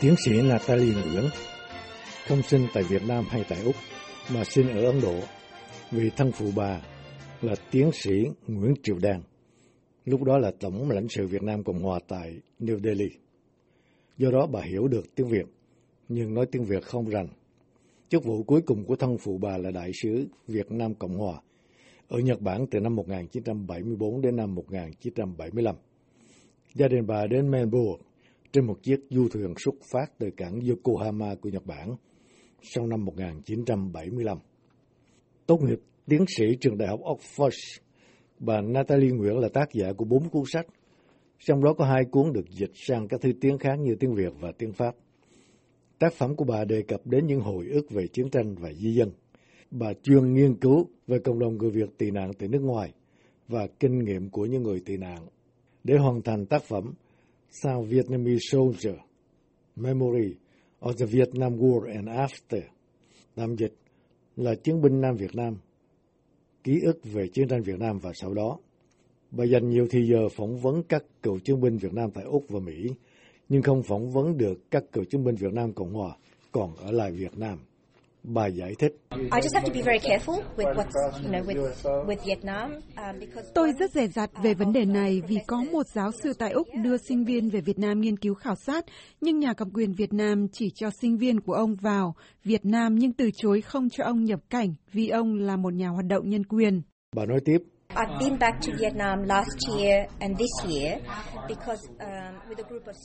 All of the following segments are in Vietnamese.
Tiến sĩ Natalie Nguyễn không sinh tại Việt Nam hay tại Úc mà sinh ở Ấn Độ vì thân phụ bà là tiến sĩ Nguyễn Triệu Đan, lúc đó là Tổng lãnh sự Việt Nam Cộng Hòa tại New Delhi. Do đó bà hiểu được tiếng Việt, nhưng nói tiếng Việt không rành. Chức vụ cuối cùng của thân phụ bà là Đại sứ Việt Nam Cộng Hòa ở Nhật Bản từ năm 1974 đến năm 1975. Gia đình bà đến Melbourne trên một chiếc du thuyền xuất phát từ cảng Yokohama của Nhật Bản sau năm 1975. Tốt nghiệp tiến sĩ trường đại học Oxford, bà Natalie Nguyễn là tác giả của bốn cuốn sách, trong đó có hai cuốn được dịch sang các thứ tiếng khác như tiếng Việt và tiếng Pháp. Tác phẩm của bà đề cập đến những hồi ức về chiến tranh và di dân. Bà chuyên nghiên cứu về cộng đồng người Việt tị nạn từ nước ngoài và kinh nghiệm của những người tị nạn. Để hoàn thành tác phẩm South Vietnamese Soldier Memory of the Vietnam War and After, tạm dịch là chiến binh Nam Việt Nam, ký ức về chiến tranh Việt Nam và sau đó. Bà dành nhiều thời giờ phỏng vấn các cựu chiến binh Việt Nam tại Úc và Mỹ, nhưng không phỏng vấn được các cựu chiến binh Việt Nam Cộng Hòa còn ở lại Việt Nam. Bà giải thích. Tôi rất dè dặt về vấn đề này vì có một giáo sư tại Úc đưa sinh viên về Việt Nam nghiên cứu khảo sát, nhưng nhà cầm quyền Việt Nam chỉ cho sinh viên của ông vào Việt Nam nhưng từ chối không cho ông nhập cảnh vì ông là một nhà hoạt động nhân quyền. Bà nói tiếp.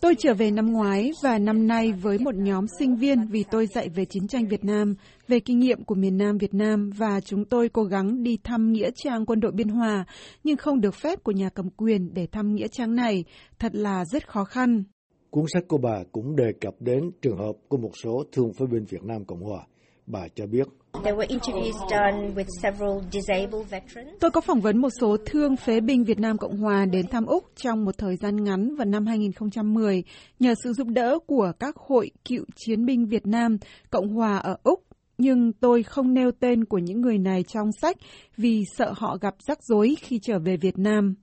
Tôi trở về năm ngoái và năm nay với một nhóm sinh viên vì tôi dạy về chiến tranh Việt Nam, về kinh nghiệm của miền Nam Việt Nam và chúng tôi cố gắng đi thăm nghĩa trang quân đội Biên Hòa nhưng không được phép của nhà cầm quyền để thăm nghĩa trang này, thật là rất khó khăn. Cuốn sách của bà cũng đề cập đến trường hợp của một số thương phế binh Việt Nam Cộng Hòa. Bà cho biết Tôi có phỏng vấn một số thương phế binh Việt Nam Cộng Hòa đến thăm Úc trong một thời gian ngắn vào năm 2010 nhờ sự giúp đỡ của các hội cựu chiến binh Việt Nam Cộng Hòa ở Úc. Nhưng tôi không nêu tên của những người này trong sách vì sợ họ gặp rắc rối khi trở về Việt Nam.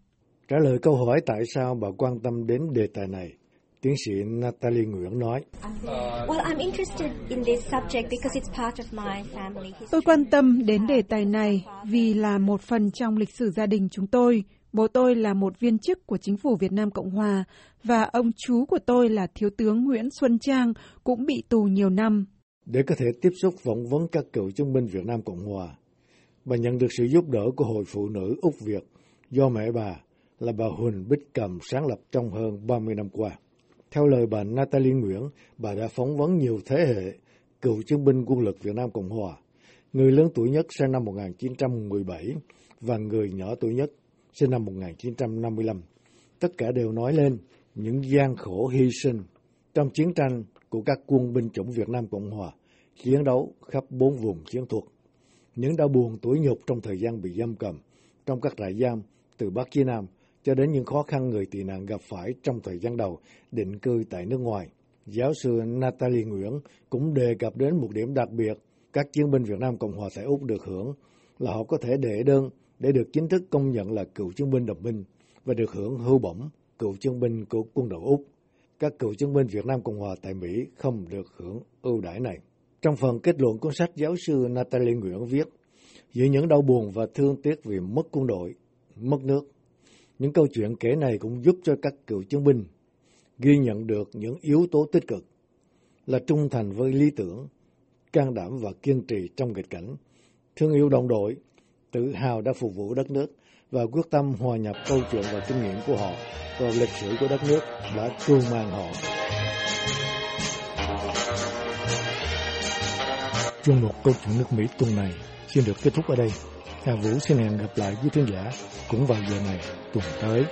Trả lời câu hỏi tại sao bà quan tâm đến đề tài này, Tiến sĩ Natalie Nguyễn nói. Tôi quan tâm đến đề tài này vì là một phần trong lịch sử gia đình chúng tôi. Bố tôi là một viên chức của chính phủ Việt Nam Cộng Hòa và ông chú của tôi là Thiếu tướng Nguyễn Xuân Trang cũng bị tù nhiều năm. Để có thể tiếp xúc phỏng vấn các cựu chiến binh Việt Nam Cộng Hòa, bà nhận được sự giúp đỡ của Hội Phụ Nữ Úc Việt do mẹ bà là bà Huỳnh Bích Cầm sáng lập trong hơn 30 năm qua. Theo lời bà Natalie Nguyễn, bà đã phỏng vấn nhiều thế hệ cựu chiến binh quân lực Việt Nam Cộng Hòa, người lớn tuổi nhất sinh năm 1917 và người nhỏ tuổi nhất sinh năm 1955. Tất cả đều nói lên những gian khổ hy sinh trong chiến tranh của các quân binh chủng Việt Nam Cộng Hòa, chiến đấu khắp bốn vùng chiến thuật. Những đau buồn tuổi nhục trong thời gian bị giam cầm trong các trại giam từ Bắc chí Nam cho đến những khó khăn người tị nạn gặp phải trong thời gian đầu định cư tại nước ngoài. Giáo sư Natalie Nguyễn cũng đề cập đến một điểm đặc biệt các chiến binh Việt Nam Cộng hòa tại Úc được hưởng là họ có thể đệ đơn để được chính thức công nhận là cựu chiến binh đồng minh và được hưởng hưu bổng cựu chiến binh của quân đội Úc. Các cựu chiến binh Việt Nam Cộng hòa tại Mỹ không được hưởng ưu đãi này. Trong phần kết luận cuốn sách giáo sư Natalie Nguyễn viết, giữa những đau buồn và thương tiếc vì mất quân đội, mất nước, những câu chuyện kể này cũng giúp cho các cựu chiến binh ghi nhận được những yếu tố tích cực là trung thành với lý tưởng, can đảm và kiên trì trong nghịch cảnh, thương yêu đồng đội, tự hào đã phục vụ đất nước và quyết tâm hòa nhập câu chuyện và kinh nghiệm của họ vào lịch sử của đất nước đã cưu mang họ. Chuyên mục câu chuyện nước Mỹ tuần này xin được kết thúc ở đây. Hà Vũ xin hẹn gặp lại quý khán giả cũng vào giờ này tuần tới.